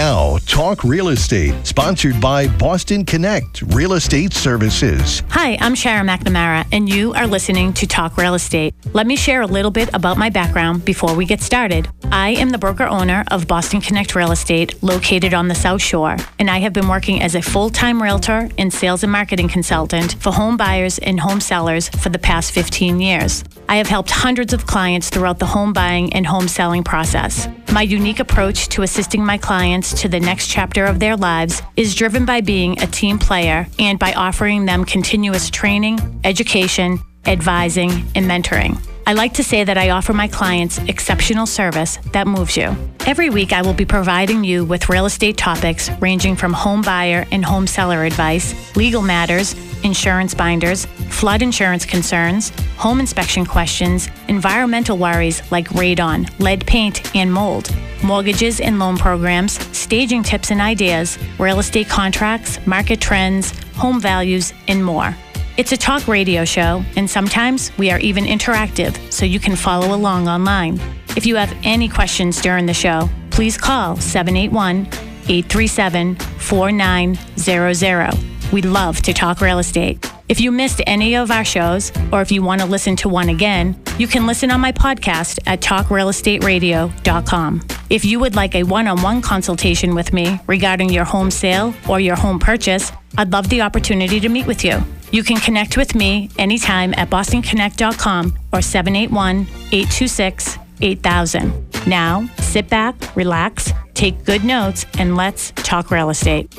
Now, Talk Real Estate, sponsored by Boston Connect Real Estate Services. Hi, I'm Sharon McNamara, and you are listening to Talk Real Estate. Let me share a little bit about my background before we get started. I am the broker owner of Boston Connect Real Estate, located on the South Shore, and I have been working as a full time realtor and sales and marketing consultant for home buyers and home sellers for the past 15 years. I have helped hundreds of clients throughout the home buying and home selling process. My unique approach to assisting my clients to the next chapter of their lives is driven by being a team player and by offering them continuous training, education, advising, and mentoring. I like to say that I offer my clients exceptional service that moves you. Every week, I will be providing you with real estate topics ranging from home buyer and home seller advice, legal matters, insurance binders, flood insurance concerns, home inspection questions, environmental worries like radon, lead paint, and mold, mortgages and loan programs, staging tips and ideas, real estate contracts, market trends, home values, and more. It's a talk radio show, and sometimes we are even interactive, so you can follow along online. If you have any questions during the show, please call 781 837 4900. We love to talk real estate. If you missed any of our shows, or if you want to listen to one again, you can listen on my podcast at talkrealestateradio.com. If you would like a one on one consultation with me regarding your home sale or your home purchase, I'd love the opportunity to meet with you. You can connect with me anytime at bostonconnect.com or 781 826 8000. Now, sit back, relax, take good notes, and let's talk real estate.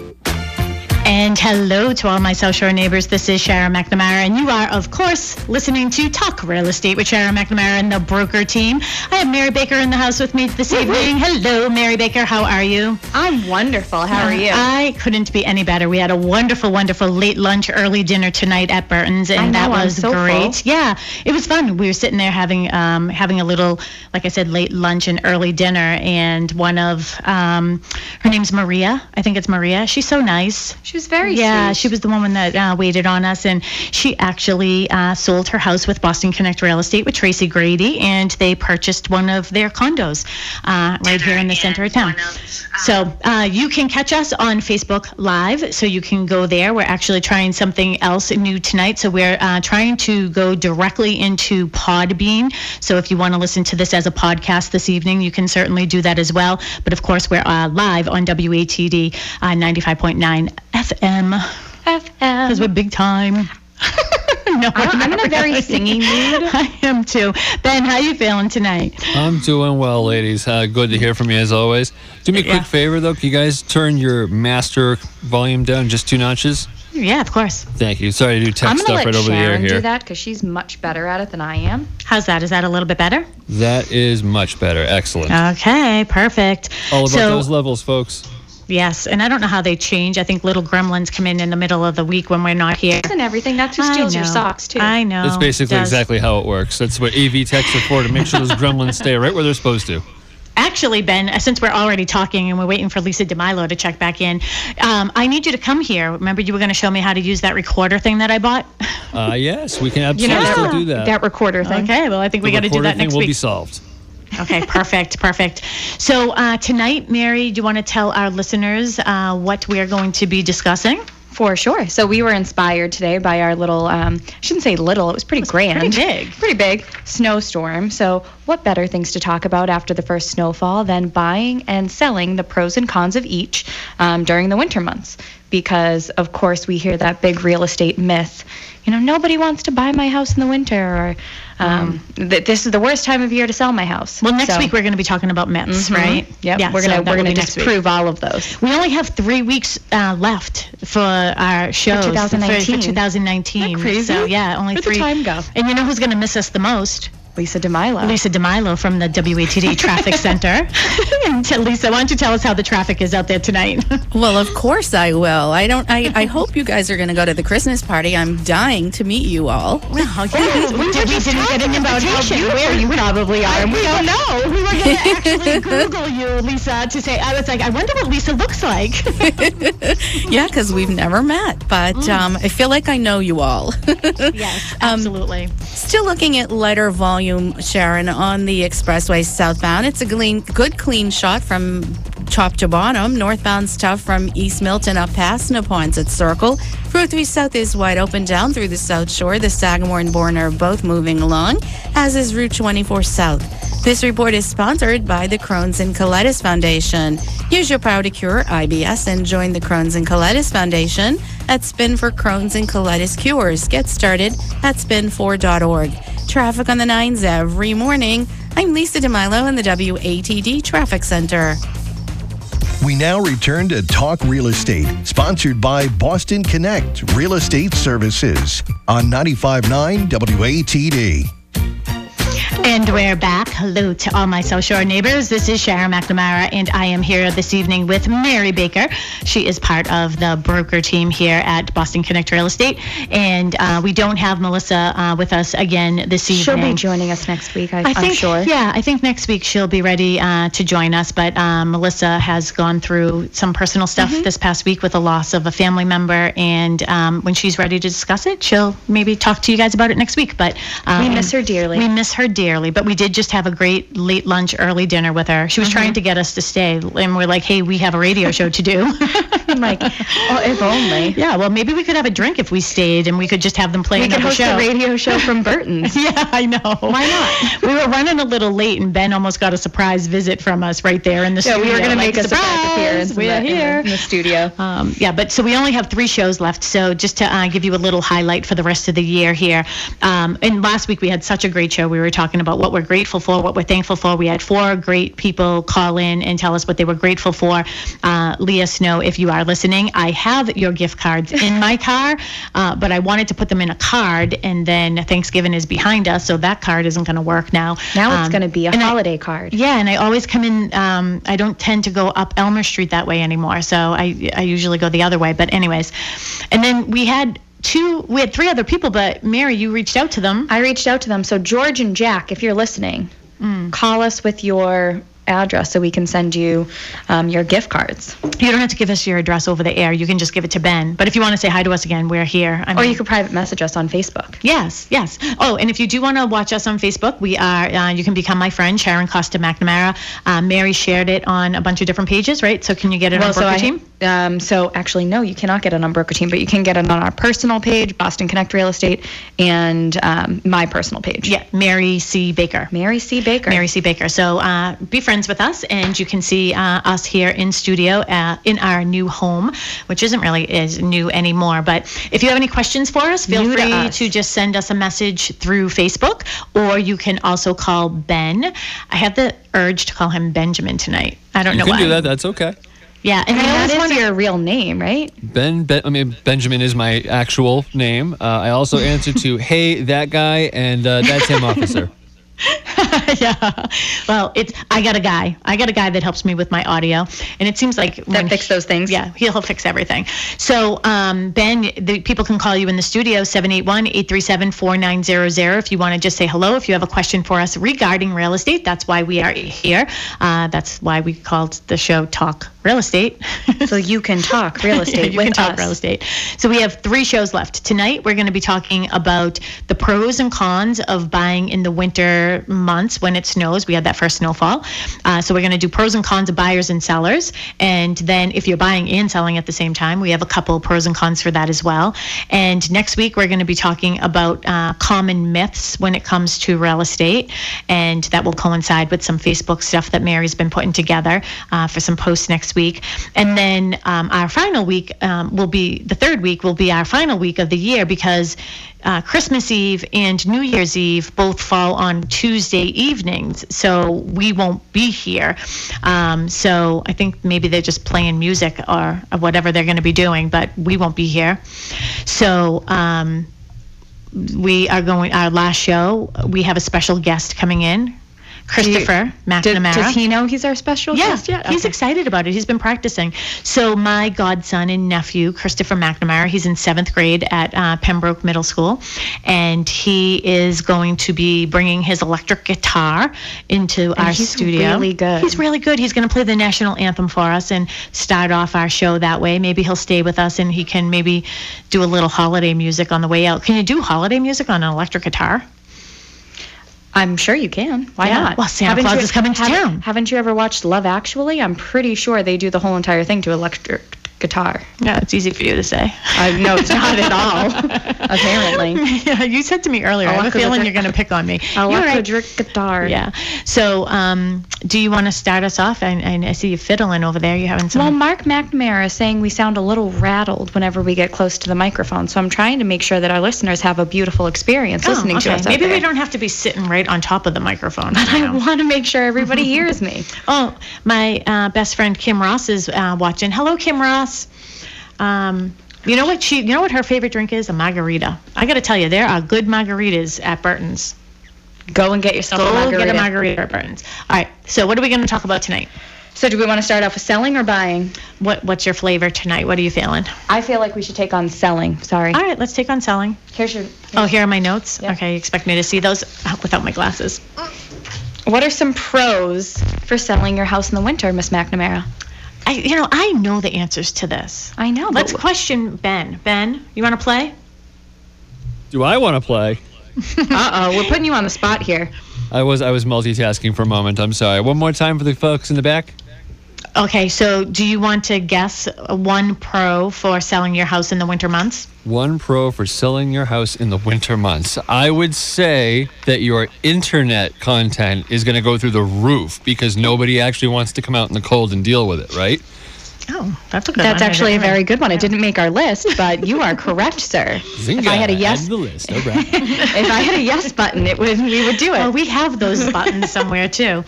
And hello to all my South Shore neighbors. This is Sharon McNamara, and you are, of course, listening to Talk Real Estate with Sharon McNamara and the broker team. I have Mary Baker in the house with me this evening. Hello, Mary Baker. How are you? I'm wonderful. How are you? I couldn't be any better. We had a wonderful, wonderful late lunch, early dinner tonight at Burton's, and know, that was so great. full. Yeah, it was fun. We were sitting there having um, having a little, like I said, late lunch and early dinner, and one of um, her name's Maria. I think it's Maria. She's so nice. She was very Yeah, sweet. she was the woman that uh, waited on us, and she actually uh, sold her house with Boston Connect Real Estate with Tracy Grady, and they purchased one of their condos uh, right here in the center of town. So uh, you can catch us on Facebook Live, so you can go there. We're actually trying something else new tonight, so we're uh, trying to go directly into Podbean. So if you want to listen to this as a podcast this evening, you can certainly do that as well. But of course, we're uh, live on WATD uh, 95.9 FM because we're big time. no, I'm- I'm in a very singing mood. I am too. Ben, how you feeling tonight? I'm doing well, ladies. Uh, good to hear from you as always. Do me a quick favor, though. Can you guys turn your master volume down just two notches? Yeah, of course. Thank you. Sorry to do tech I'm gonna stuff let right over the air Sharon here. do that because she's much better at it than I am. How's that? Is that a little bit better? That is much better. Excellent. Okay, perfect. All about so, those levels, folks. Yes, and I don't know how they change. I think little gremlins come in in the middle of the week when we're not here. And everything. That's who steals your socks too. I know. That's basically does. exactly how it works. That's what AV techs are for to make sure those gremlins stay right where they're supposed to. Actually, Ben, uh, since we're already talking and we're waiting for Lisa DeMilo to check back in, um, I need you to come here. Remember, you were going to show me how to use that recorder thing that I bought? Uh, yes, we can you absolutely know still do that. that recorder thing. Okay, well, I think we got to do recorder that thing next will be solved. Okay, perfect, perfect. So uh, tonight, Mary, do you want to tell our listeners uh, what we are going to be discussing? For sure. So we were inspired today by our little, um, I shouldn't say little, it was pretty grand. pretty big. Pretty big snowstorm. So, what better things to talk about after the first snowfall than buying and selling the pros and cons of each um, during the winter months? Because, of course, we hear that big real estate myth. You know, nobody wants to buy my house in the winter, or um, th- this is the worst time of year to sell my house. Well, next So- week we're going to be talking about myths, Mhm. right? Yep. Yeah, we're so gonna that we're next week. disprove all of those. We only have three weeks uh, left for our shows 2019. For, 2019. Isn't that crazy? So yeah, only Where'd the three. time go? And you know who's going to miss us the most? Lisa DeMilo. Lisa DeMilo from the WATD Traffic Center. and Lisa, why don't you tell us how the traffic is out there tonight? Well, of course I will. I don't. I, I hope you guys are going to go to the Christmas party. I'm dying to meet you all. Well, yeah, we, did, we didn't get an about how invitation. beautiful Where you probably are. we don't know. We were going to actually Google you, Lisa, to say. I was like, I wonder what Lisa looks like. Yeah, because we've never met, but um, I feel like I know you all. yes, Um, absolutely. Still looking at lighter volume, Sharon, on the expressway southbound. It's a clean, good, clean shot from top to bottom. Northbound's tough from East Milton up past Neponset Circle. Route 3 South is wide open down through the South Shore. The Sagamore and Bourne are both moving along, as is Route 24 South. This report is sponsored by the Crohn's and Colitis Foundation. Use your power to cure IBS and join the Crohn's and Colitis Foundation at Spin for Crohn's and Colitis Cures. Get started at spin4.org. Traffic on the nines every morning. I'm Lisa DeMilo in the WATD Traffic Center. We now return to Talk Real Estate, sponsored by Boston Connect Real Estate Services on 95.9 WATD. And we're back. Hello to all my South Shore neighbors. This is Sharon McNamara, and I am here this evening with Mary Baker. She is part of the broker team here at Boston Connect Real Estate. And uh, we don't have Melissa uh, with us again this evening. She'll be joining us next week, I, I think, am sure. yeah, I think next week she'll be ready uh, to join us. But um, Melissa has gone through some personal stuff Mm-hmm. this past week with the loss of a family member, and um, when she's ready to discuss it, she'll maybe talk to you guys about it next week. But um, We miss her dearly. We miss her dearly, but we did just have a great late lunch, early dinner with her. She was Mm-hmm. trying to get us to stay, and we're like, "Hey, we have a radio show to do." I'm like, oh, if only. yeah, well, maybe we could have a drink if we stayed, and we could just have them play We could host show. a radio show from Burton's. Yeah, I know. Why not? we were running a little late, and Ben almost got a surprise visit from us right there in the Yeah, studio. we were going to make a surprise appearance We're in the- here. in the studio. Um, yeah, but so we only have three shows left. So just to uh, give you a little highlight for the rest of the year here. Um, and last week we had such a great show. We were talking about what we're grateful for, what we're thankful for. We had four great people call in and tell us what they were grateful for. Uh, Leah Snow, if you are listening, I have your gift cards in my car, uh, but I wanted to put them in a card, and then Thanksgiving is behind us, so that card isn't going to work now. Now it's Um, going to be a and I- holiday card. yeah, and I always come in. Um, I don't tend to go up Elmer Street that way anymore, so I I usually go the other way. But anyways, and then we had two. We had three other people, but Mary, you reached out to them. I reached out to them. So George and Jack, if you're listening, Mm. call us with your address so we can send you um, your gift cards. You don't have to give us your address over the air. You can just give it to Ben. But if you want to say hi to us again, we're here. I Or you could private message us on Facebook. Yes, yes. Oh, and if you do want to watch us on Facebook, we are. Uh, you can become my friend, Sharon Costa McNamara. Uh, Mary shared it on a bunch of different pages, right? So can you get it on so Broker I, Team? um, so actually, no, you cannot get it on Broker Team, but you can get it on our personal page, Boston Connect Real Estate, and um, my personal page. Yeah, Mary C. Baker. Mary C. Baker. Mary C. Baker. So uh, be friends with us, and you can see uh, us here in studio uh, in our new home, which isn't really is new anymore. But if you have any questions for us, feel New to free us. to just send us a message through Facebook, or you can also call Ben. I have the urge to call him Benjamin tonight. I don't know why. You know can why. do that. That's okay. Yeah, and And I that always is wonder. your real name, right? Ben, ben, I mean Benjamin is my actual name. Uh, I also answer to "Hey, that guy," and uh, "That's him, officer." yeah. Well, it's I got a guy. I got a guy that helps me with my audio, and it seems like That fix those things? Yeah, he'll, he'll fix everything. So, um, Ben, the people can call you in the studio 781-837-4900 if you want to just say hello. If you have a question for us regarding real estate, that's why we are here. Uh, that's why we called the show Talk Real Estate. So you can talk real estate you with can talk us. real estate. So we have three shows left. Tonight we're going to be talking about the pros and cons of buying in the winter months when it snows. We had that first snowfall. Uh, so we're going to do pros and cons of buyers and sellers. And then if you're buying and selling at the same time, we have a couple pros and cons for that as well. And next week we're going to be talking about uh, common myths when it comes to real estate. And that will coincide with some Facebook stuff that Mary's been putting together uh, for some posts next week. And then um, our final week um, will be the third week will be our final week of the year because uh, Christmas Eve and New Year's Eve both fall on Tuesday evenings, so we won't be here. Um, so I think maybe they're just playing music or, or whatever they're going to be doing, but we won't be here. So. Um, we are going our last show. We have a special guest coming in, Christopher McNamara. does he know he's our special Yeah, guest yet? he's excited about it. He's been practicing. So my godson and nephew, Christopher McNamara, he's in seventh grade at uh, Pembroke Middle School, and he is going to be bringing his electric guitar into our he's studio. really good. He's really good. He's going to play the national anthem for us and start off our show that way. Maybe he'll stay with us and he can maybe do a little holiday music on the way out. Can you do holiday music on an electric guitar? I'm sure you can. Why Yeah. not? Well, Santa Haven't Claus you- is coming to haven't- town. Haven't you ever watched Love Actually? I'm pretty sure they do the whole entire thing to electric guitar. Yeah, it's easy for you to say. I no, it's not at all. Apparently, yeah, you said to me earlier. I have a feeling you're going to pick on me. You're right. electric guitar. Yeah. So, um, do you want to start us off? And, and I see you fiddling over there. You having some? Well, Mark McNamara is saying we sound a little rattled whenever we get close to the microphone, so I'm trying to make sure that our listeners have a beautiful experience Oh, listening to okay. us. out Maybe we don't have to be sitting right on top of the microphone. I want to make sure everybody hears me. Oh, my uh, best friend Kim Ross is uh, watching. Hello, Kim Ross. Um, you know what she? You know what her favorite drink is? A margarita. I got to tell you, there are good margaritas at Burton's. Go and get yourself Go a margarita. get a margarita at Burton's. All right. So, what are we going to talk about tonight? So, do we want to start off with selling or buying? What What's your flavor tonight? What are you feeling? I feel like we should take on selling. Sorry. All right, let's take on selling. Here's your. Oh, here are my notes. Yeah. Okay, you expect me to see those uh, without my glasses? What are some pros for selling your house in the winter, Miss McNamara? I, you know, I know the answers to this. I know. Let's question Ben. Ben, you want to play? Do I want to play? uh oh, we're putting you on the spot here. I was I was multitasking for a moment. I'm sorry. One more time for the folks in the back. Okay, so do you want to guess one pro for selling your house in the winter months? One pro for selling your house in the winter months. I would say that your internet content is going to go through the roof because nobody actually wants to come out in the cold and deal with it, right? Oh, that's a good That's one. actually a didn't very good one. It didn't make our list, but you are correct, sir. If I had a yes, Add to the list. All right. if I had a yes button, it would we would do it. Well, we have those buttons somewhere too.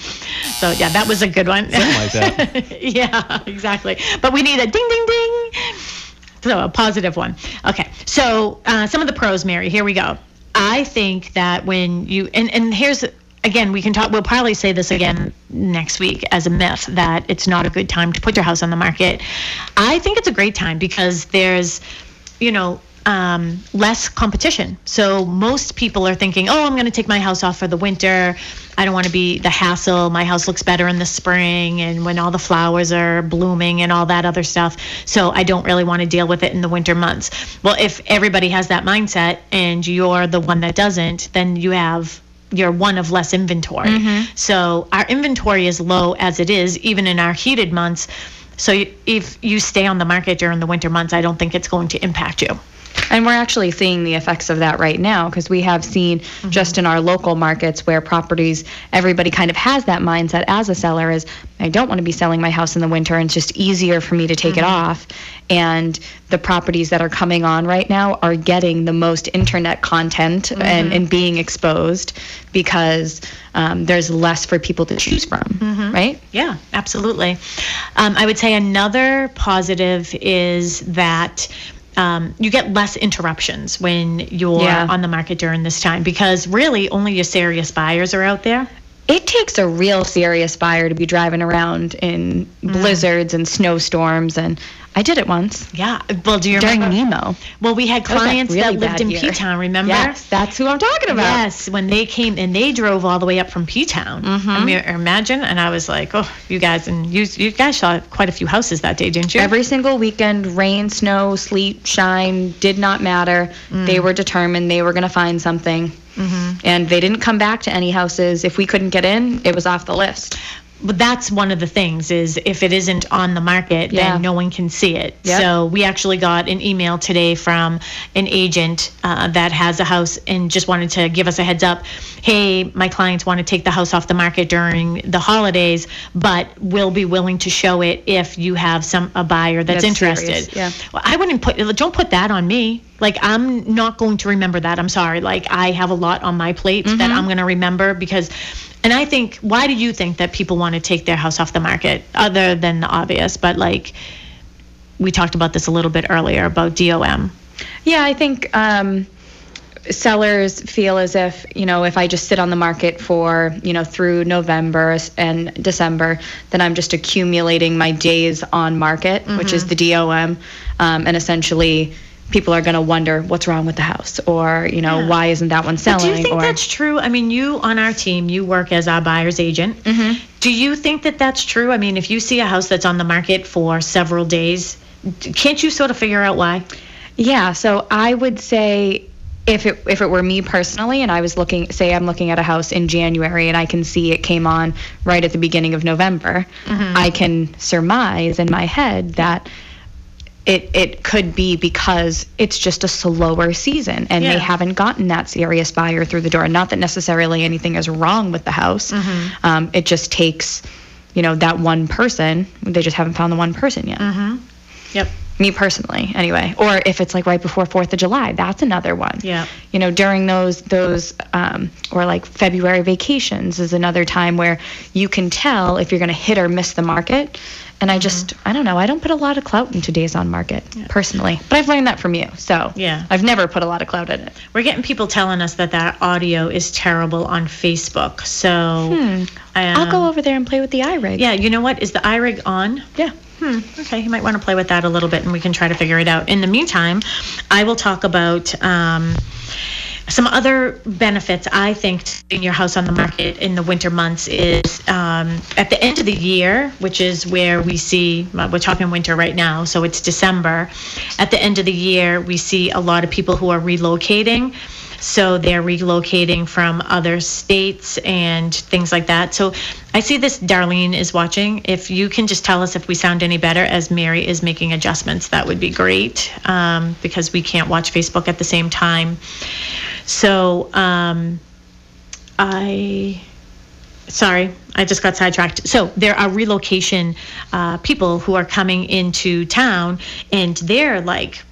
So yeah, that was a good one. Something like that. yeah, exactly. But we need a ding, ding, ding. So a positive one. Okay. So uh, some of the pros, Mary. Here we go. I think that when you and and here's again we can talk. We'll probably say this again next week as a myth that it's not a good time to put your house on the market. I think it's a great time because there's, you know. Um, less competition. So most people are thinking, oh, I'm going to take my house off for the winter. I don't want to be the hassle. My house looks better in the spring and when all the flowers are blooming and all that other stuff. So I don't really want to deal with it in the winter months. Well, if everybody has that mindset and you're the one that doesn't, then you have you're one of less inventory. Mm-hmm. So our inventory is low as it is, even in our heated months. So if you stay on the market during the winter months, I don't think it's going to impact you. And we're actually seeing the effects of that right now because we have seen just in our local markets where properties, everybody kind of has that mindset as a seller is, I don't want to be selling my house in the winter and it's just easier for me to take it off. And the properties that are coming on right now are getting the most internet content and, and being exposed because um, there's less for people to choose from, right? Yeah, absolutely. Um, I would say another positive is that um, you get less interruptions when you're Yeah. on the market during this time because really only your serious buyers are out there. It takes a real serious buyer to be driving around in blizzards and snowstorms and I did it once Yeah. Well, do you during remember? Nemo. Well, we had clients really that lived in. P-Town, remember? Yes, that's who I'm talking about. Yes, when they came and they drove all the way up from P-Town. Mm-hmm. I mean, imagine. And I was like, oh, you guys, and you, you guys saw quite a few houses that day, didn't you? Every single weekend, rain, snow, sleet, shine, did not matter. They were determined they were going to find something. Hmm. And they didn't come back to any houses. If we couldn't get in, it was off the list. But that's one of the things is if it isn't on the market Yeah. then no one can see it Yep. so we actually got an email today from an agent uh, that has a house and just wanted to give us a heads up hey my clients want to take the house off the market during the holidays but will be willing to show it if you have some a buyer that's, That's interested serious, yeah. well, i wouldn't put don't put that on me like i'm not going to remember that. I'm sorry. Like i have a lot on my plate that i'm going to remember because and I think, why do you think that people want to take their house off the market, other than the obvious? But like, we talked about this a little bit earlier about DOM. Yeah, I think um, sellers feel as if you know if I just sit on the market for you know through November and December, then I'm just accumulating my days on market, which is the DOM, um, and essentially people are going to wonder what's wrong with the house or you know Yeah. why isn't that one But selling do you think or that's true? I mean, you on our team, you work as our buyer's agent. Mhm. Do you think that that's true? I mean, if you see a house that's on the market for several days, can't you sort of figure out why? Yeah, so I would say if it if it were me personally and I was looking say I'm looking at a house in January and I can see it came on right at the beginning of November, I can surmise in my head that it it could be because it's just a slower season and Yeah. they haven't gotten that serious buyer through the door. Not that necessarily anything is wrong with the house. Um, it just takes, you know, that one person. They just haven't found the one person yet. Yep. Me personally, anyway. Or if it's like right before Fourth of July, that's another one. Yeah. You know, during those those um, or like February vacations is another time where you can tell if you're going to hit or miss the market. And I just, I don't know, I don't put a lot of clout into days on market personally, but I've learned that from you. So Yeah. I've never put a lot of clout in it. We're getting people telling us that that audio is terrible on Facebook. So I'll go um, over there and play with the iRig. Yeah, you know what? Is the iRig on? Yeah. Hmm, okay, you might want to play with that a little bit and we can try to figure it out. In the meantime, I will talk about um, some other benefits I think to putting your house on the market in the winter months is um, at the end of the year, which is where we see, we're talking winter right now, so it's December. At the end of the year, we see a lot of people who are relocating. So they're relocating from other states and things like that. So I see this Darlene is watching. If you can just tell us if we sound any better as Mary is making adjustments, that would be great um, because we can't watch Facebook at the same time. So um, I sorry, I just got sidetracked. So there are relocation uh, people who are coming into town, and they're like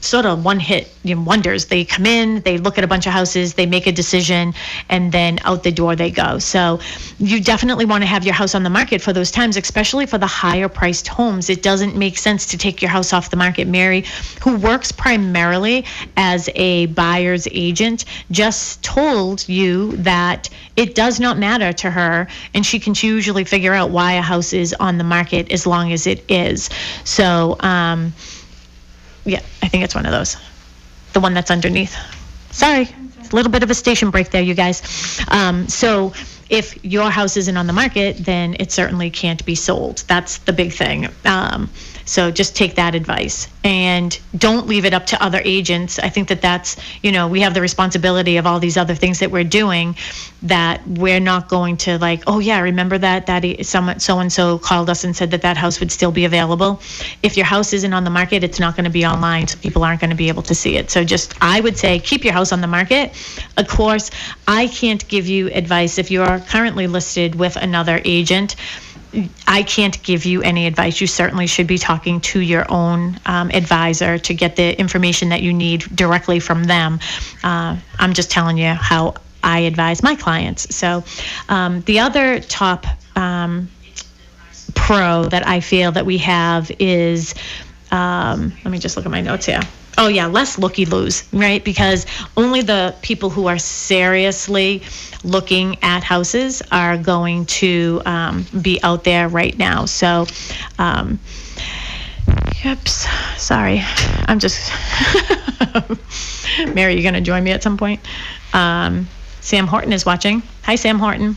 sort of one hit wonders. They come in, they look at a bunch of houses, they make a decision, and then out the door they go. So you definitely want to have your house on the market for those times, especially for the higher priced homes. It doesn't make sense to take your house off the market. Mary, who works primarily as a buyer's agent, just told you that it does not matter to her, and she can usually figure out why a house is on the market as long as it is. So, um, yeah, I think it's one of those. The one that's underneath. Sorry, a little bit of a station break there, you guys. Um, so if your house isn't on the market, then it certainly can't be sold. That's the big thing. Um, so just take that advice and don't leave it up to other agents. I think that that's, you know, we have the responsibility of all these other things that we're doing that we're not going to like, oh yeah, remember that that someone so and so called us and said that that house would still be available. If your house isn't on the market, it's not going to be online, so people aren't going to be able to see it. So just I would say keep your house on the market. Of course, I can't give you advice if you are currently listed with another agent. I can't give you any advice. You certainly should be talking to your own um, advisor to get the information that you need directly from them. Uh, I'm just telling you how I advise my clients. So, um, the other top um, pro that I feel that we have is um, let me just look at my notes here. Oh yeah, less looky loos, right? Because only the people who are seriously looking at houses are going to um, be out there right now. So, um, Oops, sorry. I'm just. Mary, You're to join me at some point? Um, Sam Horton is watching. Hi, Sam Horton.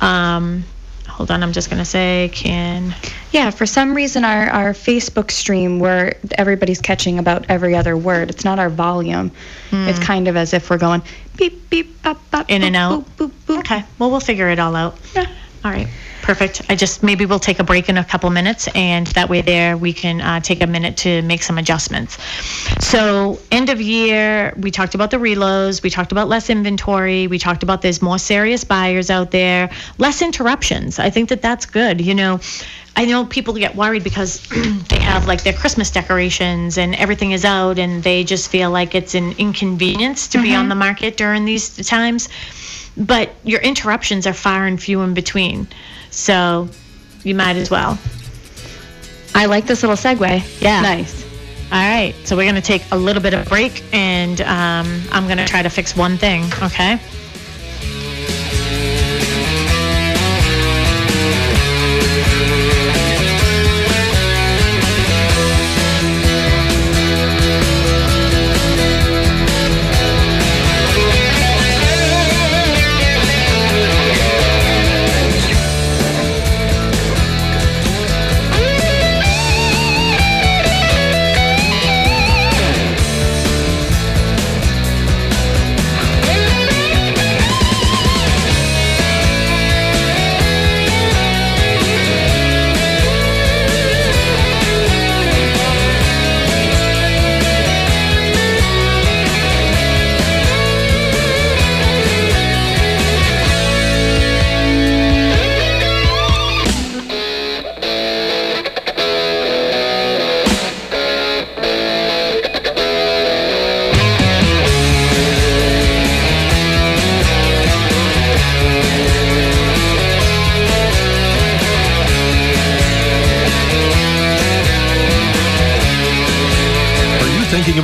Um, hold on, I'm just going to say, can. Yeah, for some reason our, our Facebook stream where everybody's catching about every other word. It's not our volume. Hmm. It's kind of as if we're going beep beep bop bop In and out? boop, boop, boop. Okay, well, we'll figure it all out. Yeah. All right, perfect. I just, maybe we'll take a break in a couple minutes, and that way there, we can uh, take a minute to make some adjustments. So, end of year, we talked about the reloads, we talked about less inventory, we talked about there's more serious buyers out there, less interruptions. I think that that's good, you know. I know people get worried because they have like their Christmas decorations and everything is out, and they just feel like it's an inconvenience to be on the market during these times. But your interruptions are far and few in between, so you might as well. I like this little segue. Yeah. Nice. All right, so we're gonna take a little bit of a break, and um, I'm gonna try to fix one thing. Okay.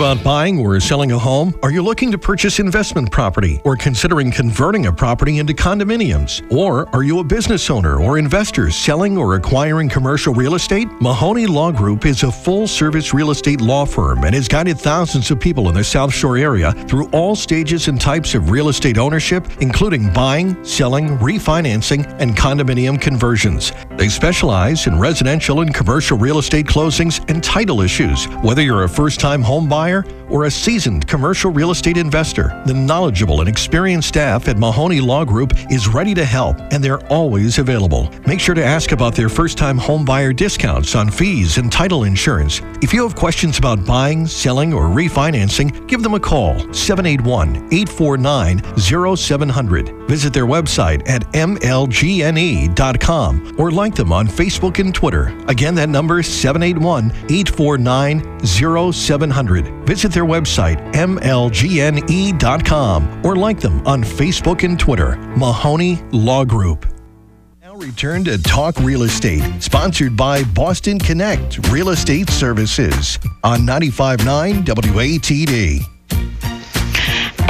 About buying or selling a home? Are you looking to purchase investment property or considering converting a property into condominiums? Or are you a business owner or investor selling or acquiring commercial real estate? Mahoney Law Group is a full service real estate law firm and has guided thousands of people in the South Shore area through all stages and types of real estate ownership, including buying, selling, refinancing, and condominium conversions. They specialize in residential and commercial real estate closings and title issues. Whether you're a first time home buyer or a seasoned commercial real estate investor, the knowledgeable and experienced staff at Mahoney Law Group is ready to help and they're always available. Make sure to ask about their first time home buyer discounts on fees and title insurance. If you have questions about buying, selling, or refinancing, give them a call 781 849 0700. Visit their website at mlgne.com or like them on Facebook and Twitter. Again, that number is 781 849 0700. Visit their website, mlgne.com, or like them on Facebook and Twitter. Mahoney Law Group. Now return to Talk Real Estate, sponsored by Boston Connect Real Estate Services on 95.9 WATD.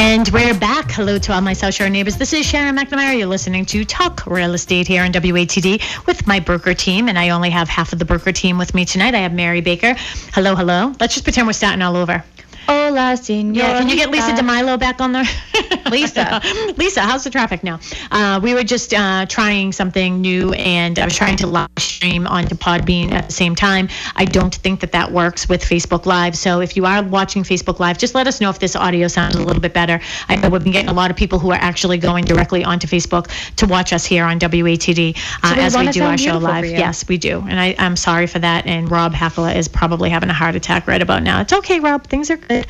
And we're back. Hello to all my South Shore neighbors. This is Sharon McNamara. You're listening to Talk Real Estate here on WATD with my broker team. And I only have half of the broker team with me tonight. I have Mary Baker. Hello, hello. Let's just pretend we're starting all over. Oh. Hola, senorita. Yeah, can you get Lisa DeMilo back on there? Lisa. Lisa, how's the traffic now? Uh, we were just uh, trying something new, and I was trying to live stream onto Podbean at the same time. I don't think that that works with Facebook Live. So if you are watching Facebook Live, just let us know if this audio sounds a little bit better. I know we've been getting a lot of people who are actually going directly onto Facebook to watch us here on WATD uh, So we as we do our show live. Yes, we do. And I, I'm sorry for that. And Rob Hackler is probably having a heart attack right about now. It's okay, Rob. Things are good.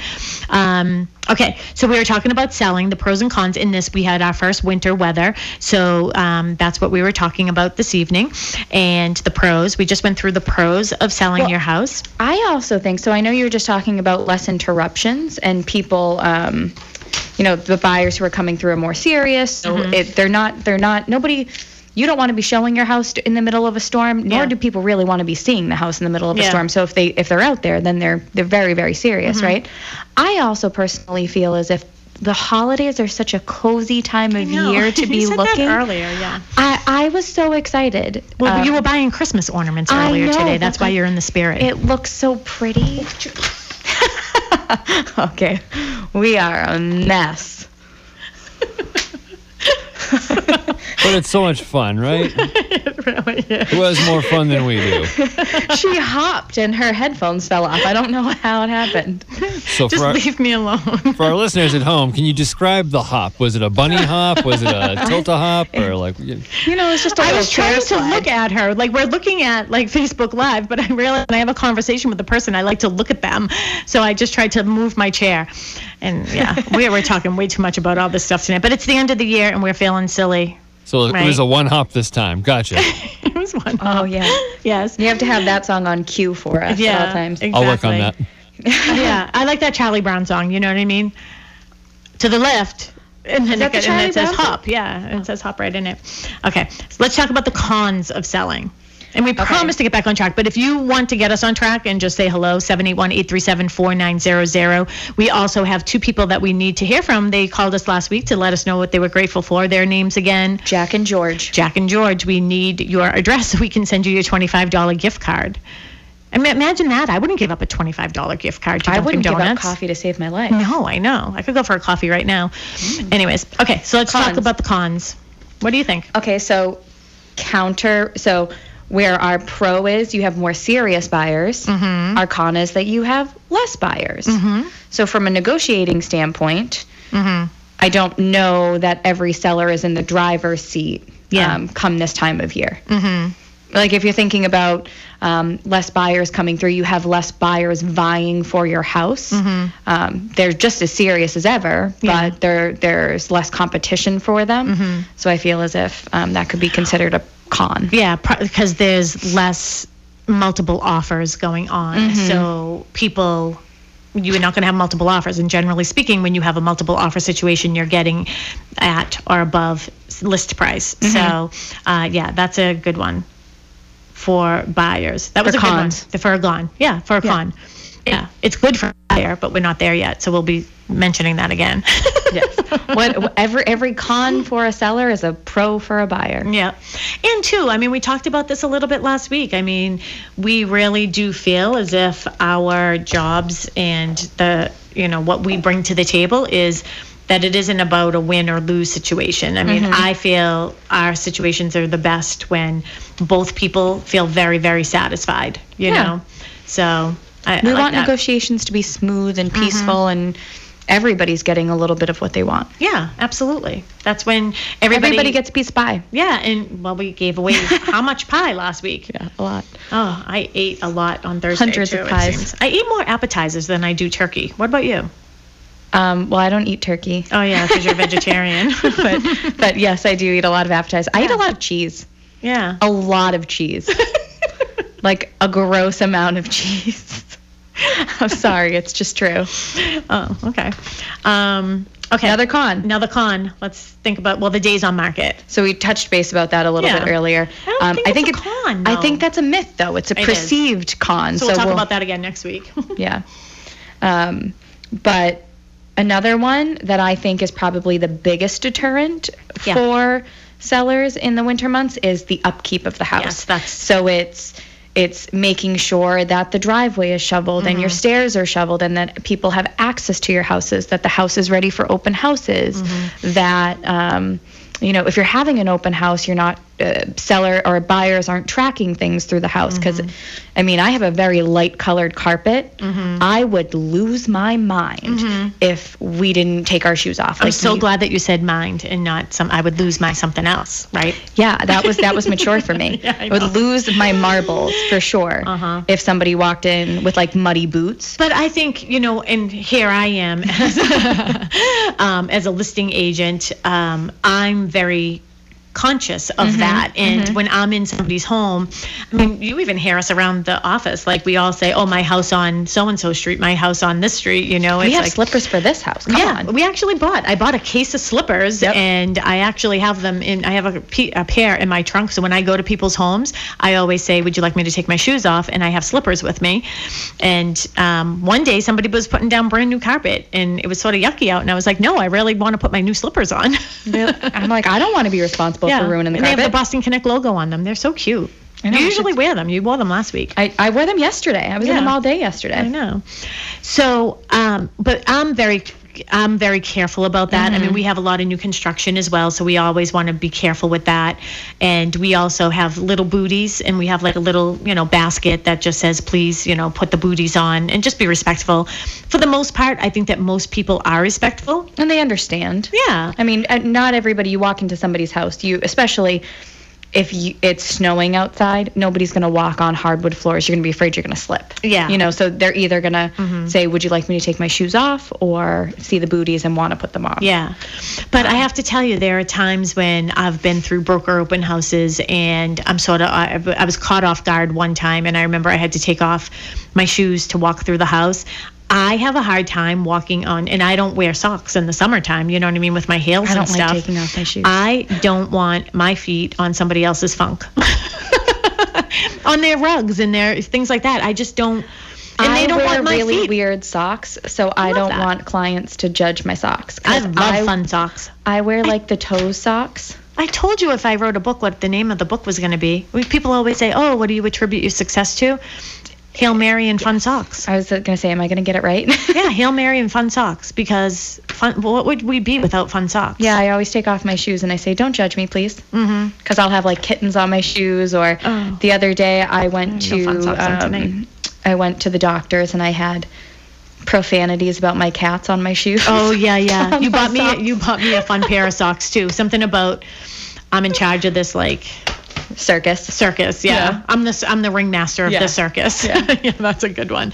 Um, okay, so we were talking about selling, the pros and cons. In this, we had our first winter weather. So um, that's what we were talking about this evening. And the pros, we just went through the pros of selling Well- your house. I also think so. I know you were just talking about less interruptions and people, um, you know, the buyers who are coming through are more serious. So Mm-hmm. it, they're not, they're not, nobody. You don't want to be showing your house in the middle of a storm, nor Yeah. do people really want to be seeing the house in the middle of a storm. So if they if they're out there, then they're they're very very serious, Mm-hmm. right? I also personally feel as if the holidays are such a cozy time of year to be looking. That earlier, yeah. I I was so excited. Well, you were buying Christmas ornaments earlier know, today. That's why you're in the spirit. It looks so pretty. okay, we are a mess. But it's so much fun, right? Who has more fun than we do? She hopped and her headphones fell off. I don't know how it happened. So Just for our, leave me alone. for our listeners at home, can you describe the hop? Was it a bunny hop? Was it a tilta hop? Or like, you- You know, it's just a I little was trying chair to look at her. Like we're looking at like Facebook Live, but I realize when I have a conversation with the person, I like to look at them. So I just tried to move my chair. And yeah, we we're talking way too much about all this stuff tonight. But it's the end of the year and we're feeling silly. So it was a one hop this time. Gotcha. It was one. Oh yeah, yes. you have to have that song on cue for us Yeah. at all times. Exactly. I'll work on that. yeah, I like that Charlie Brown song. You know what I mean? To the left. And then, it, the and then it says Brown hop. Yeah, it says hop right in it. Okay, so let's talk about the cons of selling. And we promise to get back on track. But if you want to get us on track and just say hello, 781 837 4900. We also have two people that we need to hear from. They called us last week to let us know what they were grateful for. Their names again Jack and George. Jack and George, we need your address so we can send you your $25 gift card. I mean, imagine that. I wouldn't give up a $25 gift card to I wouldn't give up coffee to save my life. No, I know. I could go for a coffee right now. Mm. Anyways, okay, so let's talk about the cons. What do you think? Okay, so counter. So where our pro is, you have more serious buyers. Mm-hmm. Our con is that you have less buyers. So from a negotiating standpoint, Mm-hmm. I don't know that every seller is in the driver's seat. Yeah. Um, come this time of year. Mm-hmm. Like if you're thinking about um, less buyers coming through, you have less buyers vying for your house. Um, they're just as serious as ever, Mm-hmm. Yeah. but there there's less competition for them. Mm-hmm. So I feel as if um, that could be considered a con. Yeah, because there's less multiple offers going on. Mm-hmm. So people you're not going to have multiple offers and generally speaking when you have a multiple offer situation you're getting at or above list price Mm-hmm. so uh, yeah that's a good one for buyers that was For a good cons. one for a con yeah for a con yeah it's good for buyer, but we're not there yet. So we'll be mentioning that again. yes. What every every con for a seller is a pro for a buyer. Yeah. And two, I mean, we talked about this a little bit last week. I mean, we really do feel as if our jobs and the, you know, what we bring to the table is that it isn't about a win or lose situation. I mean, mm-hmm. I feel our situations are the best when both people feel very, very satisfied, you Yeah. know? So I, We I like want that. negotiations to be smooth and peaceful and everybody's getting a little bit of what they want. Yeah, absolutely. That's when everybody, Everybody gets a piece of pie. Yeah, and well, we gave away how much pie last week? Yeah, a lot. Oh, I ate a lot on Thursday. Hundreds too, of pies. I eat more appetizers than I do turkey. What about you? Um, well, I don't eat turkey, Oh yeah, because you're vegetarian. but but yes, I do eat a lot of appetizers. I eat a lot of cheese. yeah. A lot of cheese. like a gross amount of cheese. I'm sorry, it's just true. Oh, okay. Um, okay. Another con. Another con. Let's think about well the days on market. So we touched base about that a little Yeah. bit earlier. Um, I don't think it's a it- con, I though. think that's a myth, though. It's a It is. perceived con. So, we'll talk about that again next week. Yeah. Um, but another one that I think is probably the biggest deterrent Yeah. for sellers in the winter months is the upkeep of the house. Yes, that's- so it's it's making sure that the driveway is shoveled and Mm-hmm. your stairs are shoveled and that people have access to your houses, that the house is ready for open houses, Mm-hmm. that um, you know if you're having an open house, you're not uh, seller or buyers aren't tracking things through the house because Mm-hmm. I mean I have a very light colored carpet. I would lose my mind if we didn't take our shoes off. Mm-hmm. I'm so we- glad that you said mind and not some. I would lose my something else, right? Yeah, that was that was mature for me. Yeah, I I would lose my marbles for sure Uh-huh. if somebody walked in with like muddy boots. But I think you know, and here I am as, um, as a listing agent. Um, I'm very conscious of Mm-hmm, that. And when I'm in somebody's home, I mean, you even hear us around the office. Like we all say, "Oh, my house on so and so street, my house on this street." You know, we it's have like. slippers for this house. Come yeah, on. we actually bought. I bought a case of slippers, Yep. and I actually have them in. I have a, a pair in my trunk. So when I go to people's homes, I always say, "Would you like me to take my shoes off?" And I have slippers with me. And um, one day, somebody was putting down brand new carpet, and it was sort of yucky out. And I was like, "No, I really want to put my new slippers on." I'm like, I don't want to be responsible for ruining the and they have the Boston Connect logo on them. They're so cute. I know, you usually wear them. You wore them last week. I, I wore them yesterday. I was in them all day yesterday. I know. So, um, but I'm very, I'm very careful about that. I mean, we have a lot of new construction as well, so we always want to be careful with that. And we also have little booties, and we have like a little, you know, basket that just says, please, you know, put the booties on, and just be respectful. For the most part, I think that most people are respectful. And they understand. Yeah. I mean, uh, not everybody. You walk into somebody's house, you especially if you, it's snowing outside, nobody's gonna walk on hardwood floors. You're gonna be afraid you're gonna slip. Yeah. You know, so they're either gonna mm-hmm. say, "Would you like me to take my shoes off?" or see the booties and want to put them on. Yeah. But I um, have to tell you, there are times when I've been through broker open houses and I'm sort of, I, I was caught off guard one time and I remember I had to take off my shoes to walk through the house. I have a hard time walking on, and I don't wear socks in the summertime, you know what I mean, with my heels I don't and like stuff. taking off my shoes. I don't want my feet on somebody else's funk. on their rugs and their things like that. I just don't. And I they don't wear want my really feet. weird socks, so I, love don't that. want clients to judge my socks. I love I, fun socks. I wear like the toe socks. I told you if I wrote a book, what the name of the book was going to be. We, people always say, "Oh, what do you attribute your success to?" Hail Mary and fun socks. I was gonna say, am I gonna get it right? Yeah, Hail Mary and fun socks. Because fun. What would we be without fun socks? Yeah, I always take off my shoes and I say, "Don't judge me, please," Mm-hmm. because I'll have like kittens on my shoes. Or Oh. the other day, I went No to socks um. I went to the doctor's and I had profanities about my cats on my shoes. Oh yeah, yeah. You bought me. You bought me a fun pair of socks too. Something about. I'm in charge of this like circus. circus. Yeah, Yeah. I'm the I'm the ringmaster of Yeah. the circus. Yeah. Yeah. that's a good one.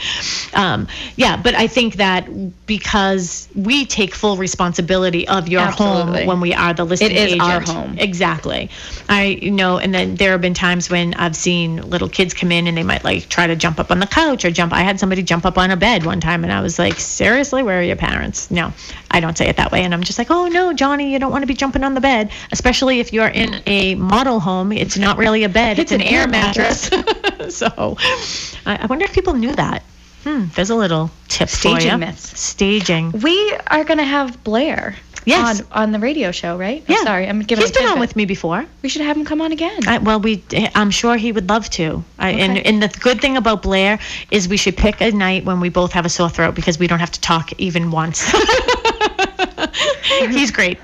Um, yeah, but I think that because we take full responsibility of your Absolutely. home when we are the listing agent. It is agent. our home. Exactly. I you know, and then there have been times when I've seen little kids come in and they might like try to jump up on the couch or jump. I had somebody jump up on a bed one time and I was like, seriously, where are your parents? No, I don't say it that way. And I'm just like, oh no, Johnny, you don't want to be jumping on the bed, especially if you're in a model home. It's not really a bed; it's, an, air mattress. so, I, I wonder if people knew that. Hmm, there's a little tip for Staging you. myths. Staging. We are going to have Blair Yes. on, on the radio show, right? I'm Yeah. sorry, I'm giving He's a been on with me before. We should have him come on again. I, well, we. I'm sure he would love to. I, and Okay. and the good thing about Blair is we should pick a night when we both have a sore throat because we don't have to talk even once. He's great.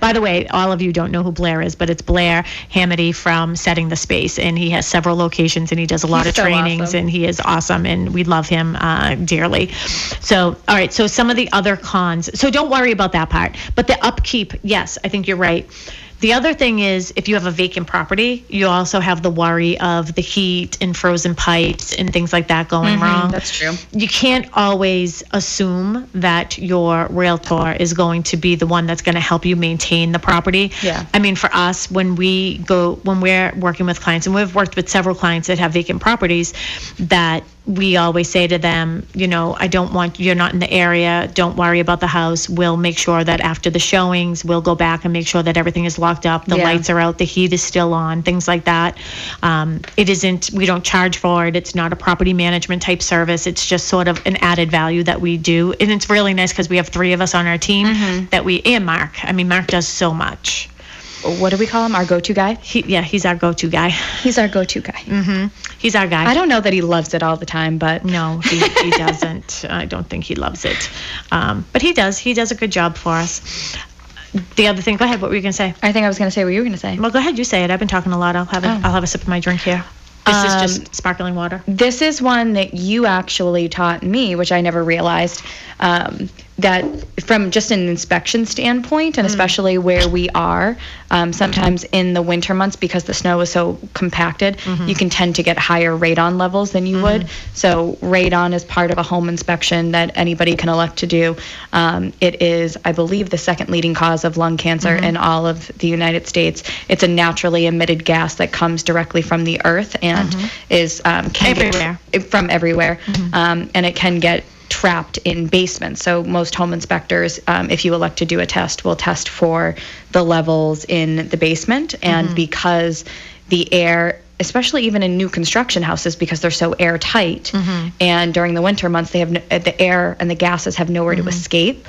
By the way, all of you don't know who Blair is, but it's Blair Hamity from Setting the Space, and he has several locations and he does a lot He's of so trainings, awesome. and he is awesome, and we love him uh, dearly. So, all right. So some of the other cons. So don't worry about that part, but the upkeep. Yes, I think you're right. The other thing is, if you have a vacant property, you also have the worry of the heat and frozen pipes and things like that going wrong. Mm-hmm, That's true. You can't always assume that your realtor is going to be the one that's going to help you maintain the property. Yeah. I mean, for us, when we go, when we're working with clients, and we've worked with several clients that have vacant properties, that we always say to them, you know, I don't want, you're not in the area, don't worry about the house. We'll make sure that after the showings, we'll go back and make sure that everything is locked up, the Yeah. lights are out, the heat is still on, things like that. Um, it isn't, we don't charge for it. It's not a property management type service. It's just sort of an added value that we do. And it's really nice because we have three of us on our team Mm-hmm. that we, and Mark. I mean, Mark does so much. What do we call him? Our go-to guy? He, yeah, he's our go-to guy. He's our go-to guy. He's our guy. I don't know that he loves it all the time, but No, he, he doesn't. I don't think he loves it. Um, but he does. He does a good job for us. The other thing, go ahead. What were you going to say? I think I was going to say what you were going to say. Well, go ahead. You say it. I've been talking a lot. I'll have a, Oh. I'll have a sip of my drink here. This Um, is just sparkling water. This is one that you actually taught me, which I never realized. Um, that from just an inspection standpoint, and especially where we are, um, sometimes in the winter months because the snow is so compacted, you can tend to get higher radon levels than you would. So radon is part of a home inspection that anybody can elect to do. Um, it is, I believe, the second leading cause of lung cancer in all of the United States. It's a naturally emitted gas that comes directly from the earth and is um, get- Everywhere. from everywhere, um, and it can get trapped in basements. So most home inspectors, um, if you elect to do a test, will test for the levels in the basement, and because the air especially even in new construction houses because they're so airtight and during the winter months they have no, uh, the air and the gases have nowhere to escape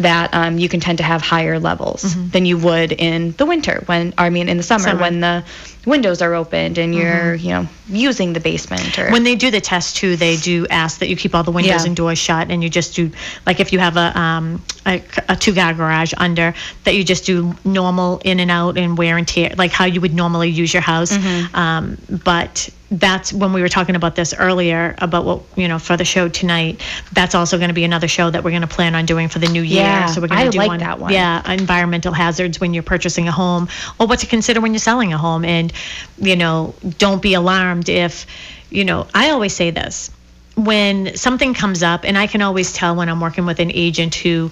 that um, you can tend to have higher levels than you would in the winter when i mean in the summer, Summer. when the windows are opened and you're you know using the basement or When they do the test too, they do ask that you keep all the windows Yeah. and doors shut, and you just do like if you have a um a, a two car garage under that you just do normal in and out and wear and tear like how you would normally use your house. Mm-hmm. Um, but that's when we were talking about this earlier about what you know for the show tonight. That's also going to be another show that we're going to plan on doing for the new year. Yeah, so we're going to I do like one, that one. Yeah, environmental hazards when you're purchasing a home or what to consider when you're selling a home and you know don't be alarmed if you know i always say this when something comes up and i can always tell when i'm working with an agent who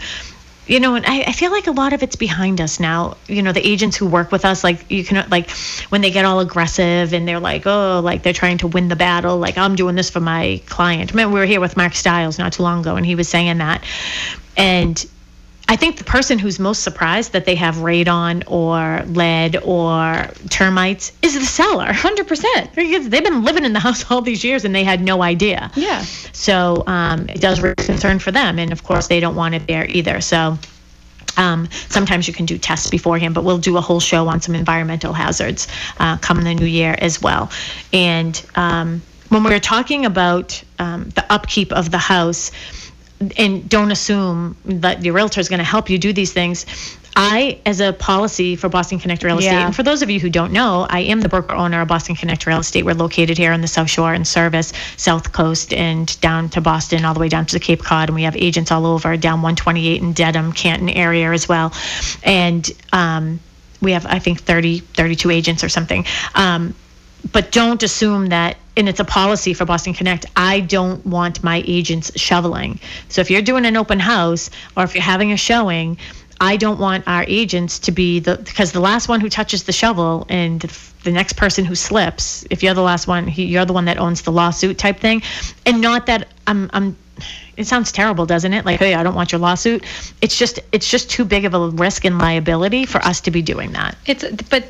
you know, and I, I feel like a lot of it's behind us now. You know, the agents who work with us, like you can, like when they get all aggressive and they're like, oh, like they're trying to win the battle. Like I'm doing this for my client. I mean, we were here with Mark Stiles not too long ago, and he was saying that. And I think the person who's most surprised that they have radon or lead or termites is the seller. 100% Because they've been living in the house all these years and they had no idea. yeah So um, it does raise concern for them, and of course they don't want it there either. So um, sometimes you can do tests beforehand, but we'll do a whole show on some environmental hazards uh, come the new year as well. And um, when we were talking about um, the upkeep of the house, and don't assume that your realtor is going to help you do these things. I, as a policy for Boston Connect Real Estate, Yeah. and for those of you who don't know, I am the broker owner of Boston Connect Real Estate. We're located here on the South Shore and service South Coast and down to Boston, all the way down to the Cape Cod, and we have agents all over down 128 in Dedham, Canton area as well, and um, we have I think 30, 32 agents or something. Um, but don't assume that and it's a policy for Boston Connect. I don't want my agents shoveling. So if you're doing an open house or if you're having a showing, I don't want our agents to be the because the last one who touches the shovel and the next person who slips, if you're the last one, you're the one that owns the lawsuit type thing. And not that I'm I'm it sounds terrible, doesn't it? Like, hey, I don't want your lawsuit. It's just it's just too big of a risk and liability for us to be doing that. It's but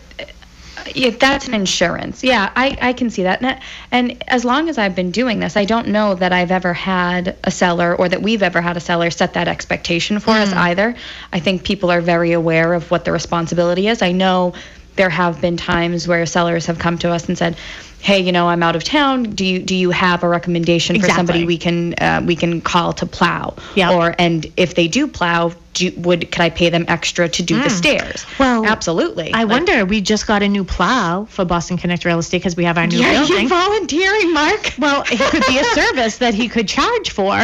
Yeah, that's an insurance. Yeah, I, I can see that. And, and as long as I've been doing this, I don't know that I've ever had a seller or that we've ever had a seller set that expectation for us mm. either. I think people are very aware of what the responsibility is. I know there have been times where sellers have come to us and said, "Hey, you know, I'm out of town. Do you do you have a recommendation for somebody we can uh, we can call to plow?" Yeah. Or and if they do plow, do, would could I pay them extra to do the stairs? Well, absolutely. I Like, wonder. We just got a new plow for Boston Connect Real Estate because we have our new Are building. you volunteering, Mark? well, it could be a service that he could charge for.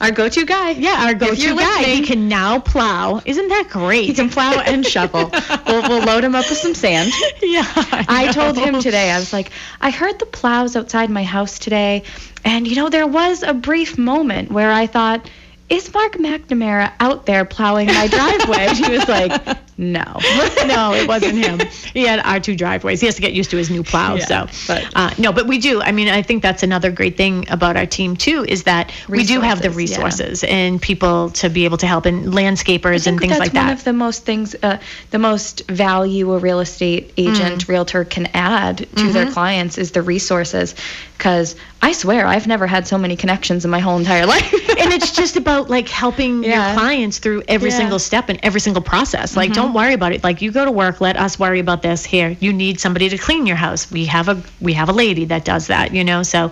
Our go-to guy. Yeah, our go-to guy. He can now plow. Isn't that great? He can plow and shovel. we'll, we'll load him up with some sand. yeah. I told him today, I was like, I heard the plows outside my house today, and you know, there was a brief moment where I thought, is Mark McNamara out there plowing my driveway? And he was like, no. no, it wasn't him. He had our two driveways. He has to get used to his new plow. Yeah, so, but- uh, no, but we do. I mean, I think that's another great thing about our team too is that we do have the Resources, yeah. and people to be able to help and landscapers and things that's like one of the most things, uh, the most value a real estate agent, realtor can add to their clients is the resources. Because I swear, I've never had so many connections in my whole entire life. and it's just about like helping Yeah. your clients through every single step and every single process. Like, don't worry about it. Like, you go to work, let us worry about this. Here, you need somebody to clean your house. We have a we have a lady that does that. You know, so.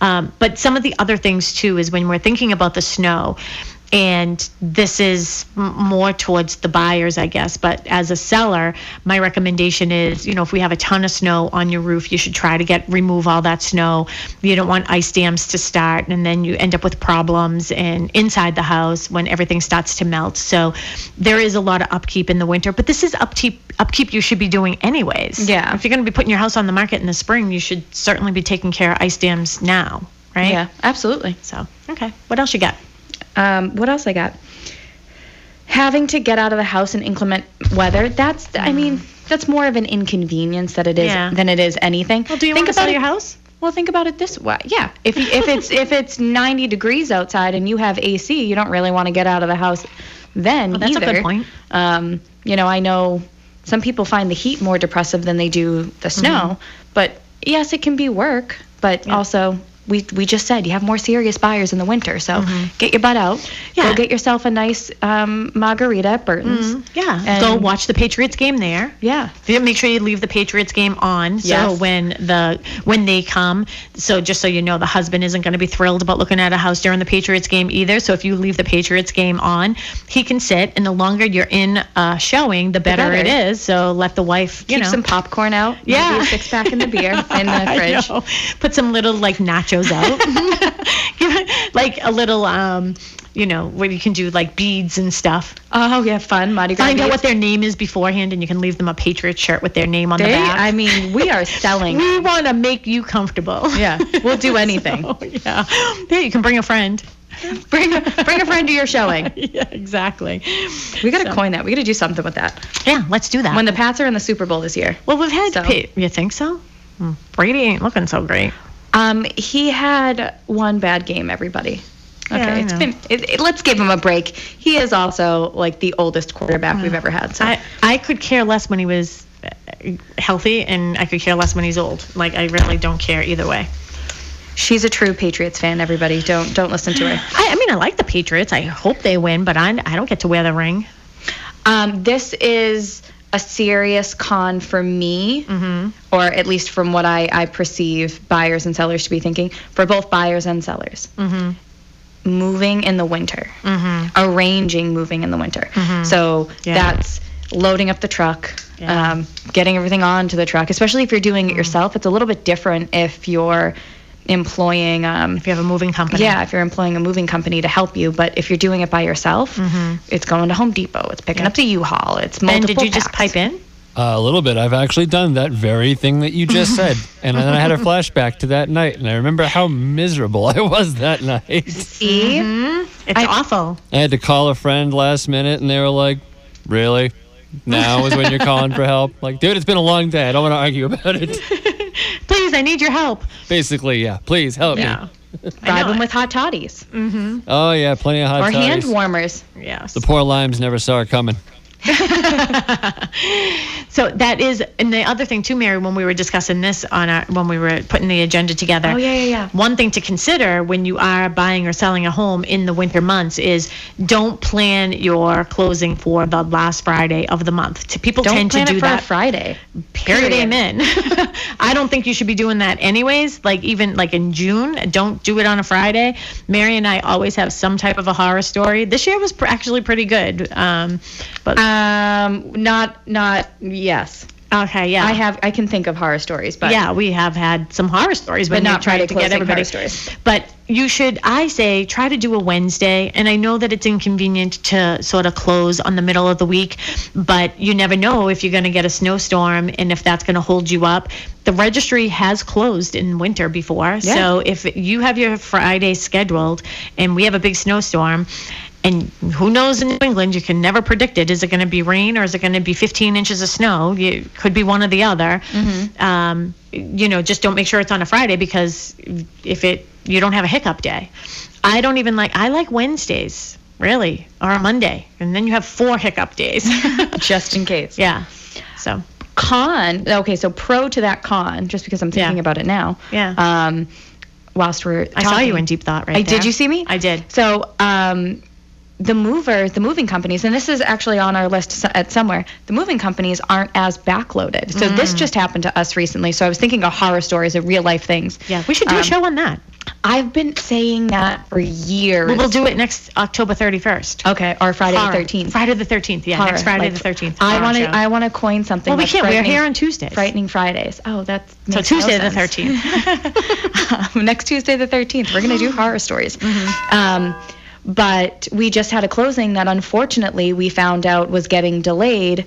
Um, but some of the other things too is when we're thinking about the snow. And this is more towards the buyers, I guess. But as a seller, my recommendation is, you know, if we have a ton of snow on your roof, you should try to get remove all that snow. You don't want ice dams to start, and then you end up with problems and inside the house when everything starts to melt. So there is a lot of upkeep in the winter, but this is upkeep upkeep you should be doing anyways. Yeah. If you're going to be putting your house on the market in the spring, you should certainly be taking care of ice dams now, right? yeah, absolutely. So okay, what else you got? Um, what else I got? Having to get out of the house in inclement weather. That's, I mean, that's more of an inconvenience that it is Yeah. than it is anything. Well, do you think want to sell about your house? Well, think about it this way. Yeah, if you, if it's if it's 90 degrees outside and you have AC, you don't really want to get out of the house then Oh, that's a good point. Um, you know, I know some people find the heat more depressive than they do the Mm-hmm. snow, but yes, it can be work. But also, we we just said you have more serious buyers in the winter, so get your butt out. Mm-hmm. Yeah. Go get yourself a nice um, margarita at Burton's. Yeah, And- go watch the Patriots game there. Yeah. Yeah, Make sure you leave the Patriots game on. So Yes. when the when they come, so just so you know, the husband isn't going to be thrilled about looking at a house during the Patriots game either. So if you leave the Patriots game on, he can sit, and the longer you're in uh, showing, the better, it better. is. So let the wife, you Keep know, some popcorn out. Yeah. six pack in the beer in the I fridge. know. Put some little like nachos out. Like a little um, you know, where you can do like beads and stuff. Oh yeah, fun Mardi Gras. Find out what their name is beforehand, and you can leave them a Patriot shirt with their name on the back. I mean, we are selling. we want to make you comfortable. yeah, we'll do anything. Oh, yeah. Yeah, you can bring a friend. Bring a, bring a friend to your showing. yeah, exactly. We gotta coin that. We gotta do something with that. Yeah, let's do that. When the Pats are in the Super Bowl this year. well, we've had. So- Pa- you think so? Hmm. Brady ain't looking so great. Um, he had one bad game. Everybody. Okay, Yeah, it's been. It, it- let's give him a break. He is also like the oldest quarterback we've ever had. So I I could care less when he was uh, healthy, and I could care less when he's old. Like I really don't care either way. she's a true Patriots fan. Everybody, don't don't listen to her. I, I mean, I like the Patriots. I hope they win, but I I don't get to wear the ring. Um, this is a serious con for me, mm-hmm. or at least from what I, I perceive buyers and sellers to be thinking, for both buyers and sellers. Mm-hmm. Moving in the winter, mm-hmm. arranging moving in the winter. So Yeah. that's loading up the truck, Yeah. um, getting everything onto the truck, especially if you're doing it mm. yourself. It's a little bit different if you're employing um, If you have a moving company. yeah, if you're employing a moving company to help you, but if you're doing it by yourself, it's going to Home Depot, it's picking up the U-Haul, it's Ben, multiple did you just pipe in? Uh, a little bit. I've actually done that very thing that you just said. And then I had a flashback to that night. And I remember how miserable I was that night. See? It's I- awful. I had to call a friend last minute and they were like, Really? Now is when you're calling for help? Like, dude, it's been a long day. I don't want to argue about it. Please, I need your help. Basically, yeah. Please help me. Yeah. me. Bribe them with hot toddies Mhm. Oh, yeah. Plenty of hot toddies. or hand warmers. Yes. The poor limes never saw it coming. so that is, and the other thing too, Mary, when we were discussing this on our, when we were putting the agenda together. Oh, yeah, yeah, yeah. One thing to consider when you are buying or selling a home in the winter months is don't plan your closing for the last Friday of the month. People Don't tend to do it for that. a Friday. Period. Period. Amen. I don't think you should be doing that anyways. Like even like in June, don't do it on a Friday. Mary and I always have some type of a horror story. This year was pr- actually pretty good. Um, but Um, Um, not, not, yes. okay, yeah, I have, I can think of horror stories, but yeah, we have had some horror stories, But not Friday to get everybody. stories. But you should, I say, try to do a Wednesday. And I know that it's inconvenient to sort of close on the middle of the week, but you never know if you're going to get a snowstorm and if that's going to hold you up. The registry has closed in winter before, so if you have your Friday scheduled and we have a big snowstorm. And who knows in New England, you can never predict it. Is it going to be rain or is it going to be 15 inches of snow? It could be one or the other. Um, you know, just don't make sure it's on a Friday because if it, you don't have a hiccup day. I don't even like, I like Wednesdays, really, or a Monday. And then you have four hiccup days. just in case. yeah. So, Con, okay, so pro to that con, just because I'm thinking Yeah. about it now. Yeah. Um, whilst we're I saw you in deep thought right I, there. did you see me? I did. So, um, the movers, the moving companies, and this is actually on our list at somewhere. The moving companies aren't as backloaded. So this Mm. just happened to us recently. So I was thinking of horror stories of real life things. Yeah. We should do Um, a show on that. I've been saying that for years. We will do it next October 31st. Okay, or Friday Horror. the 13th. Friday the 13th. Yeah. Horror, next Friday like, the 13th. I want to. I want to coin something. Well, we can't. We're here on Tuesdays. Frightening Fridays. Oh, that's So makes no Tuesday the 13th. Um, next Tuesday the 13th. We're going to do horror stories. Mm-hmm. Um, but we just had a closing that unfortunately we found out was getting delayed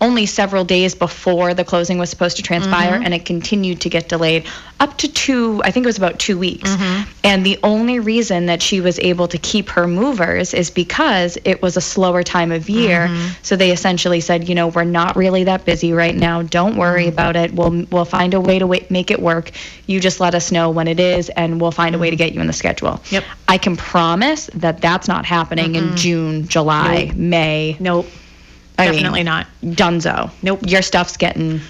only several days before the closing was supposed to transpire Mm-hmm. and it continued to get delayed up to two i think it was about two weeks Mm-hmm. and the only reason that she was able to keep her movers is because it was a slower time of year Mm-hmm. so they essentially said you know we're not really that busy right now don't worry Mm-hmm. about it we'll we'll find a way to wa- make it work you just let us know when it is and we'll find a way to get you in the schedule Mm-hmm. Yep. i can promise that that's not happening in june july may Nope. I mean, Definitely not. dunzo Nope. your stuff's getting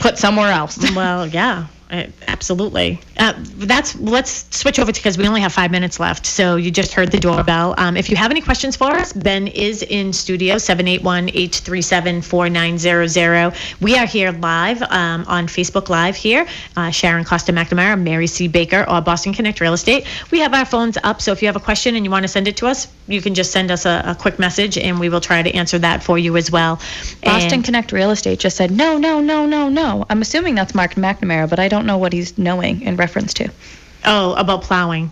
put somewhere else Well, yeah, absolutely. Uh, that's let's switch over to because we only have five minutes left. So you just heard the doorbell. Um, if you have any questions for us, Ben is in studio 781-837-4900. We are here live um, on Facebook Live here. Uh, Sharon Costa McNamara, Mary C. Baker, or Boston Connect Real Estate. We have our phones up, so if you have a question and you want to send it to us, you can just send us a, a quick message, and we will try to answer that for you as well. Boston And- Connect Real Estate just said no, no, no, no, no. I'm assuming that's Mark McNamara, but I don't know what he's knowing in reference to. Oh, about plowing.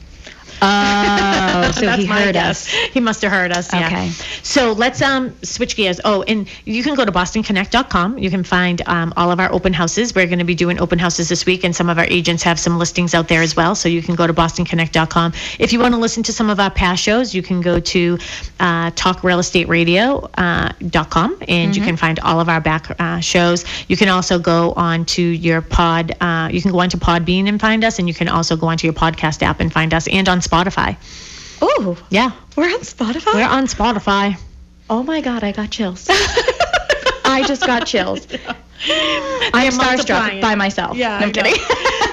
Oh, so he heard guess. us. He must have heard us. Yeah. Okay. So let's um switch gears. Oh, and you can go to bostonconnect.com. You can find um, all of our open houses. We're going to be doing open houses this week, and some of our agents have some listings out there as well. So you can go to bostonconnect.com. If you want to listen to some of our past shows, you can go to uh, talkrealestateradio.com, and you can find all of our back uh, shows. You can also go on to your pod. Uh, you can go onto Podbean and find us, and you can also go onto your podcast app and find us, and on Spotify. Oh, Yeah, we're on Spotify. we're on Spotify. oh my God, I got chills. I just got chills. I am starstruck by myself. Yeah, no, I'm kidding.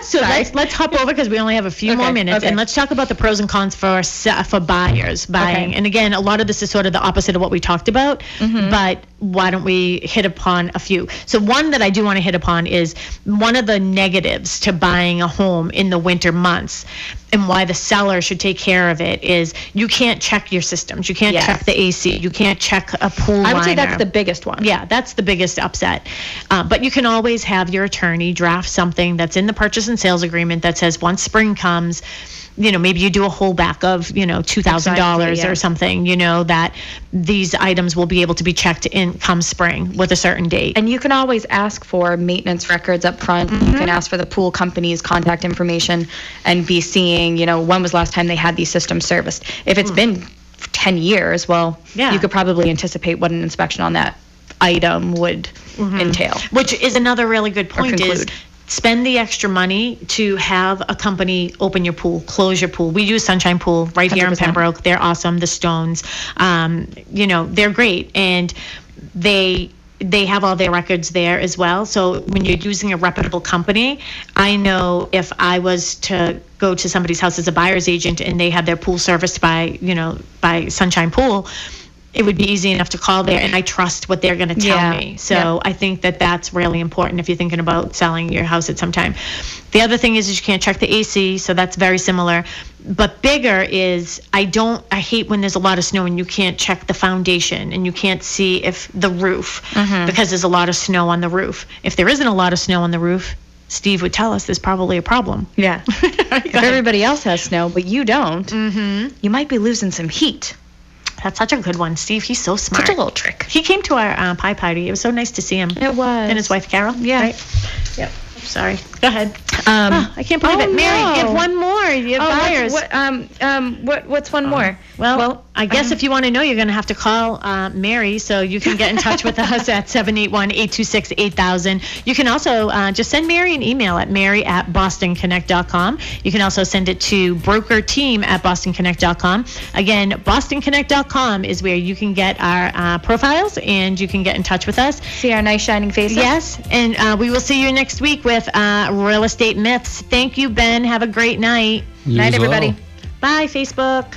So let's let's hop over because we only have a few more minutes, okay. and let's talk about the pros and cons for for buyers buying. Okay. And again, a lot of this is sort of the opposite of what we talked about, Mm-hmm. but why don't we hit upon a few? So one that I do want to hit upon is one of the negatives to buying a home in the winter months, and why the seller should take care of it is you can't check your systems, you can't Yes. check the AC, you can't check a pool. I would say that's the biggest one. Yeah, that's the biggest upset. Uh, but you can always have your attorney draft something that's in the purchase and sales agreement that says once spring comes, you know, maybe you do a holdback of, you know, $2,000 yeah. or something, you know, that these items will be able to be checked in come spring with a certain date. And you can always ask for maintenance records up front. You Mm-hmm. can ask for the pool company's contact information and be seeing, you know, when was the last time they had these systems serviced. If it's been 10 years, well. Yeah. you could probably anticipate what an inspection on that item would entail. Which is another really good point is. Spend the extra money to have a company open your pool, close your pool. We use Sunshine Pool right here in Pembroke. They're awesome. The Stones, um, you know, they're great, and they they have all their records there as well. So when you're using a reputable company, I know if I was to go to somebody's house as a buyer's agent and they had their pool serviced by, you know, by Sunshine Pool, it would be easy enough to call there and I trust what they're going to tell Yeah, me. So yeah. I think that that's really important if you're thinking about selling your house at some time. The other thing is, is you can't check the AC, so that's very similar. But bigger is I don't I hate when there's a lot of snow and you can't check the foundation and you can't see if the roof because there's a lot of snow on the roof. If there isn't a lot of snow on the roof, Steve would tell us there's probably a problem. Yeah. If everybody else has snow, but you don't, mm-hmm. you might be losing some heat. That's such a good one, Steve. He's so smart. Such a little trick. He came to our uh, pie party. It was so nice to see him. It was. And his wife Carol. Yeah. Right? Yep. Sorry. Go ahead. Um, Oh, I can't believe oh, it. Mary, no. give one more. You have Oh, buyers. what, um, um, what, what's one more? Well, I guess if you want to know, you're going to have to call uh, Mary, so you can get in touch with us at 781-826-8000. You can also uh, just send Mary an email at mary at bostonconnect.com. You can also send it to brokerteam at bostonconnect.com. Again, bostonconnect.com is where you can get our uh, profiles and you can get in touch with us. See our nice shining faces? Yes, and uh, we will see you next week with uh, Real Estate Myths. Thank you, Ben. Have a great night. You Night, as well. everybody. Bye, Facebook.